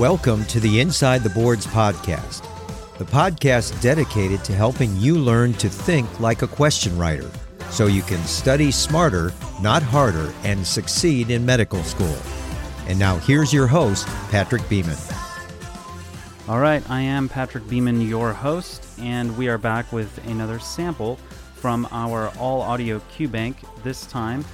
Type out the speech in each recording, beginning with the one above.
Welcome to the Inside the Boards podcast, the podcast dedicated to helping you learn to think like a question writer so you can study smarter, not harder, and succeed in medical school. And now here's your host, Patrick Beeman. All right, I am Patrick Beeman, your host, and we are back with another sample from our all audio Q Bank, this time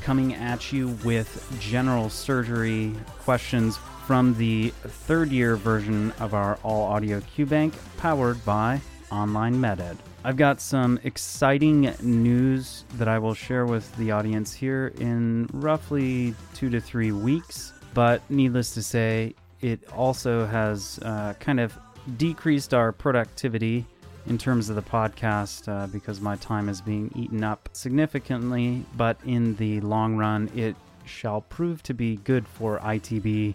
coming at you with general surgery questions from the third year version of our all audio QBank powered by Online MedEd. I've got some exciting news that I will share with the audience here in roughly two to three weeks, but needless to say, it also has uh, kind of decreased our productivity in terms of the podcast uh, because my time is being eaten up significantly, but in the long run, it shall prove to be good for ITB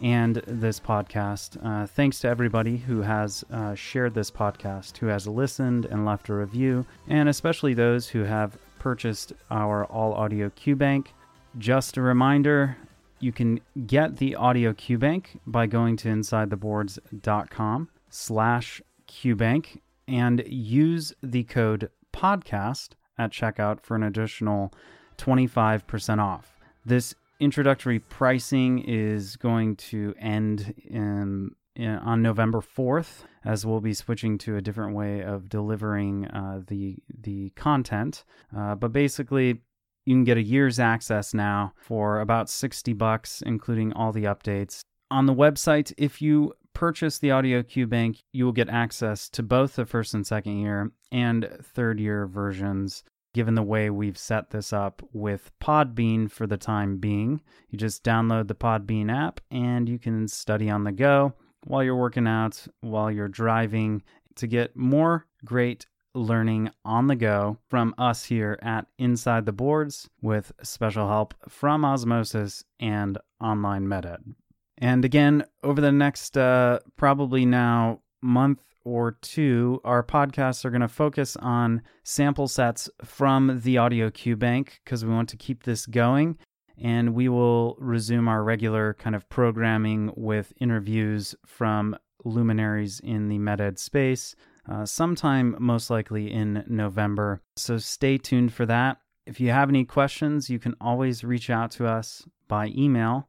and this podcast. Uh, thanks to everybody who has uh, shared this podcast, who has listened and left a review, and especially those who have purchased our all audio Q Bank. Just a reminder you can get the audio Q Bank by going to insidetheboards.com slash QBank and use the code podcast at checkout for an additional 25% off. This introductory pricing is going to end in, in, on November 4th, as we'll be switching to a different way of delivering uh, the the content. Uh, but basically, you can get a year's access now for about 60 bucks, including all the updates. On the website, if you purchase the Audio Bank, you will get access to both the first and second year and third year versions given the way we've set this up with Podbean for the time being. You just download the Podbean app and you can study on the go while you're working out, while you're driving to get more great learning on the go from us here at Inside the Boards with special help from Osmosis and Online MedEd. And again, over the next uh, probably now month or two, our podcasts are going to focus on sample sets from the Audio Q Bank because we want to keep this going. And we will resume our regular kind of programming with interviews from luminaries in the MedEd space, uh, sometime most likely in November. So stay tuned for that. If you have any questions, you can always reach out to us by email.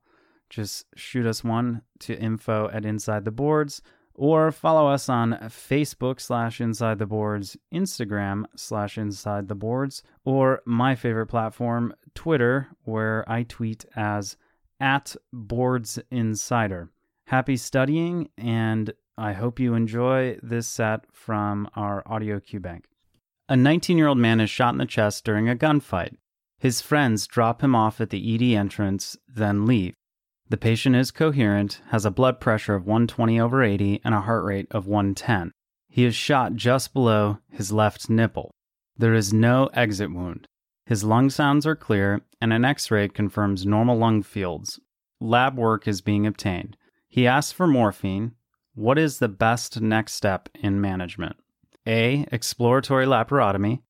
Just shoot us one to info at Inside the Boards or follow us on Facebook slash Inside the Boards, Instagram slash Inside the Boards, or my favorite platform, Twitter, where I tweet as at Boards Insider. Happy studying, and I hope you enjoy this set from our audio Q bank. A 19 year old man is shot in the chest during a gunfight. His friends drop him off at the ED entrance, then leave. The patient is coherent, has a blood pressure of 120 over 80, and a heart rate of 110. He is shot just below his left nipple. There is no exit wound. His lung sounds are clear, and an x ray confirms normal lung fields. Lab work is being obtained. He asks for morphine. What is the best next step in management? A. Exploratory laparotomy.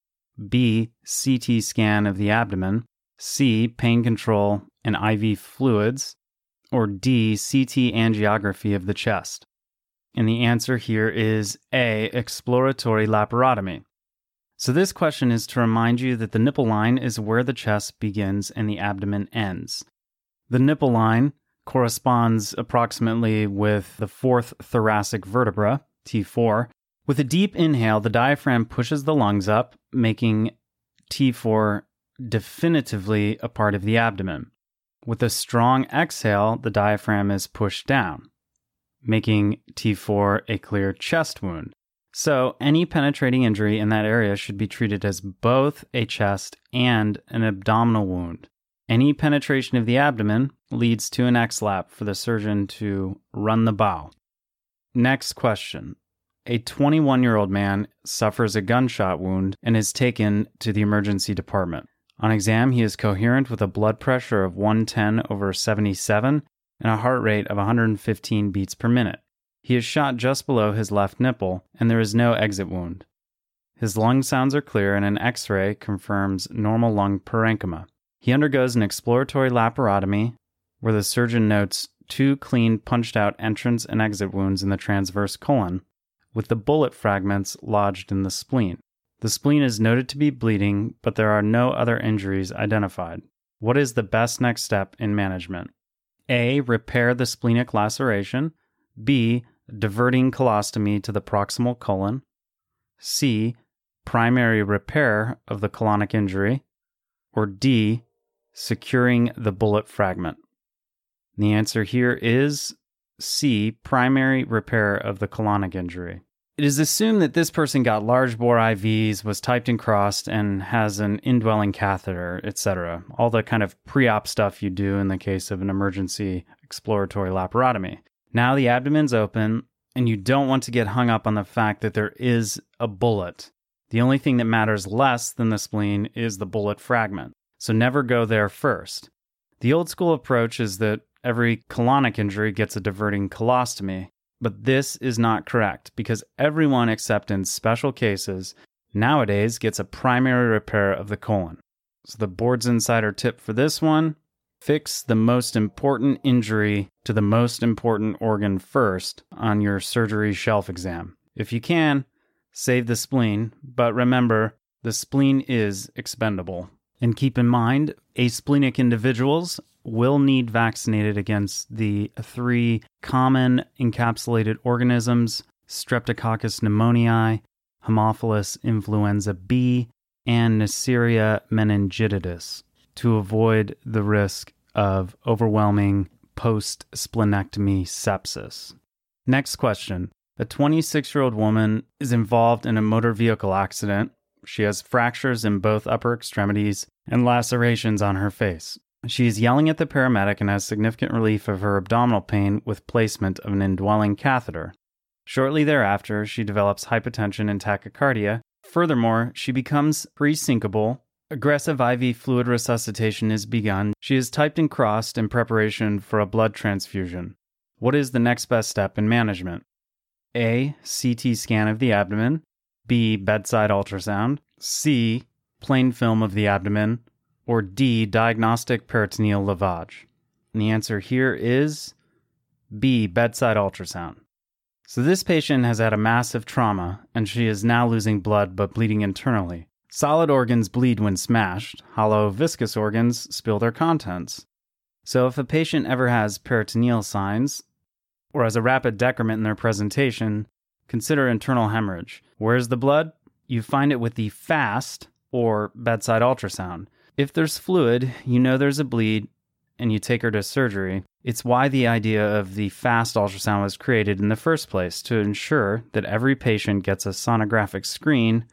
B. CT scan of the abdomen. C. Pain control and IV fluids or D, CT angiography of the chest? And the answer here is A, exploratory laparotomy. So, this question is to remind you that the nipple line is where the chest begins and the abdomen ends. The nipple line corresponds approximately with the fourth thoracic vertebra, T4. With a deep inhale, the diaphragm pushes the lungs up, making T4 definitively a part of the abdomen. With a strong exhale, the diaphragm is pushed down. making T4 a clear chest wound. So, any penetrating injury in that area should be treated as both a chest and an abdominal wound. Any penetration of the abdomen leads to an ex lap for the surgeon to run the bowel. Next question. A 21 year old man suffers a gunshot wound and is taken to the emergency department. On exam, he is coherent with a blood pressure of 110 over 77 and a heart rate of 115 beats per minute. He is shot just below his left nipple, and there is no exit wound. His lung sounds are clear, and an x ray confirms normal lung parenchyma. He undergoes an exploratory laparotomy, where the surgeon notes two clean punched out entrance and exit wounds in the transverse colon, with the bullet fragments lodged in the spleen. The spleen is noted to be bleeding, but there are no other injuries identified. What is the best next step in management? A. Repair the splenic laceration. B. Diverting colostomy to the proximal colon. C. Primary repair of the colonic injury. Or D. Securing the bullet fragment. The answer here is C. Primary repair of the colonic injury. It is assumed that this person got large bore IVs, was typed and crossed, and has an indwelling catheter, etc. All the kind of pre op stuff you do in the case of an emergency exploratory laparotomy. Now the abdomen's open, and you don't want to get hung up on the fact that there is a bullet. The only thing that matters less than the spleen is the bullet fragment. So never go there first. The old school approach is that every colonic injury gets a diverting colostomy, but this is not correct because everyone except in special cases nowadays gets a primary repair of the colon. So the board's insider tip for this one fix the most important injury to the most important organ first on your surgery shelf exam. If you can, save the spleen, but remember, the spleen is expendable. And keep in mind, asplenic individuals will need vaccinated against the three common encapsulated organisms Streptococcus pneumoniae, Haemophilus influenza B, and Neisseria meningitidis to avoid the risk of overwhelming post splenectomy sepsis. Next question. A 26 year old woman is involved in a motor vehicle accident she has fractures in both upper extremities and lacerations on her face. She is yelling at the paramedic and has significant relief of her abdominal pain with placement of an indwelling catheter. Shortly thereafter, she develops hypotension and tachycardia. Furthermore, she becomes presyncopal. Aggressive IV fluid resuscitation is begun. She is typed and crossed in preparation for a blood transfusion. What is the next best step in management? A. CT scan of the abdomen. B. Bedside ultrasound. C. Plain film of the abdomen. Or D. Diagnostic peritoneal lavage. And the answer here is B. Bedside ultrasound. So this patient has had a massive trauma and she is now losing blood but bleeding internally. Solid organs bleed when smashed, hollow, viscus organs spill their contents. So if a patient ever has peritoneal signs or has a rapid decrement in their presentation, consider internal hemorrhage. Where's the blood? You find it with the FAST or bedside ultrasound. If there's fluid, you know there's a bleed, and you take her to surgery. It's why the idea of the FAST ultrasound was created in the first place to ensure that every patient gets a sonographic screen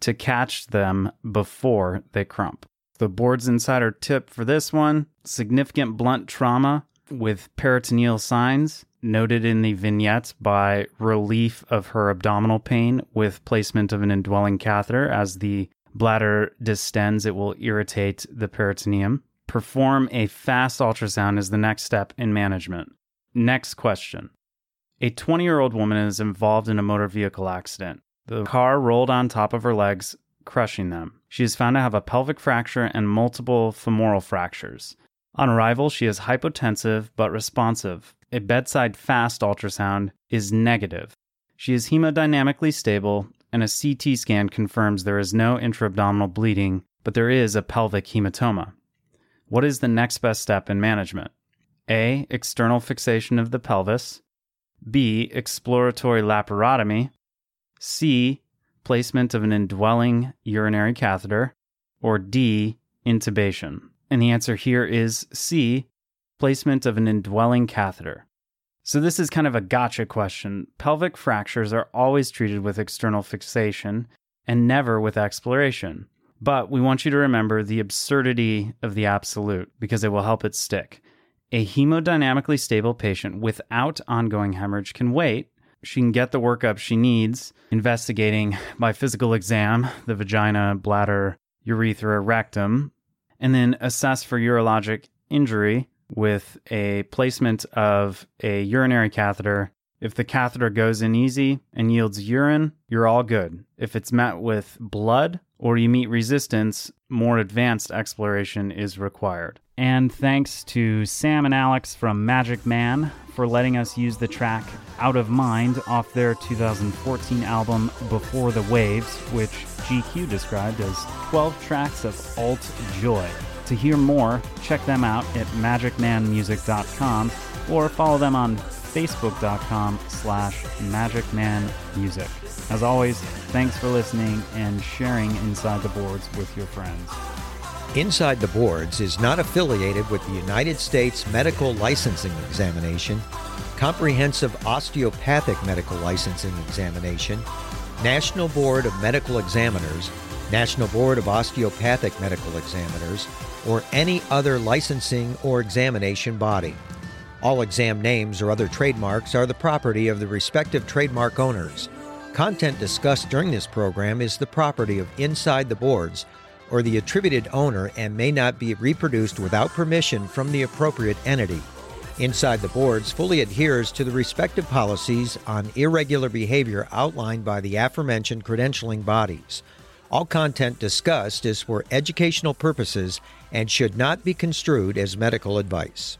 to catch them before they crump. The board's insider tip for this one significant blunt trauma with peritoneal signs noted in the vignette by relief of her abdominal pain with placement of an indwelling catheter. As the bladder distends, it will irritate the peritoneum. Perform a fast ultrasound is the next step in management. Next question. A 20 year old woman is involved in a motor vehicle accident. The car rolled on top of her legs, crushing them. She is found to have a pelvic fracture and multiple femoral fractures. On arrival, she is hypotensive but responsive. A bedside fast ultrasound is negative. She is hemodynamically stable, and a CT scan confirms there is no intra-abdominal bleeding, but there is a pelvic hematoma. What is the next best step in management? A. External fixation of the pelvis. B. Exploratory laparotomy. C. Placement of an indwelling urinary catheter. Or D. Intubation. And the answer here is C, placement of an indwelling catheter. So, this is kind of a gotcha question. Pelvic fractures are always treated with external fixation and never with exploration. But we want you to remember the absurdity of the absolute because it will help it stick. A hemodynamically stable patient without ongoing hemorrhage can wait. She can get the workup she needs, investigating by physical exam the vagina, bladder, urethra, rectum, and then assess for urologic injury with a placement of a urinary catheter. If the catheter goes in easy and yields urine, you're all good. If it's met with blood or you meet resistance, more advanced exploration is required. And thanks to Sam and Alex from Magic Man for letting us use the track Out of Mind off their 2014 album Before the Waves, which GQ described as 12 tracks of alt joy. To hear more, check them out at magicmanmusic.com or follow them on facebook.com slash magicmanmusic. As always, thanks for listening and sharing Inside the Boards with your friends. Inside the Boards is not affiliated with the United States Medical Licensing Examination, Comprehensive Osteopathic Medical Licensing Examination, National Board of Medical Examiners, National Board of Osteopathic Medical Examiners, or any other licensing or examination body. All exam names or other trademarks are the property of the respective trademark owners. Content discussed during this program is the property of Inside the Boards or the attributed owner and may not be reproduced without permission from the appropriate entity. Inside the Boards fully adheres to the respective policies on irregular behavior outlined by the aforementioned credentialing bodies. All content discussed is for educational purposes and should not be construed as medical advice.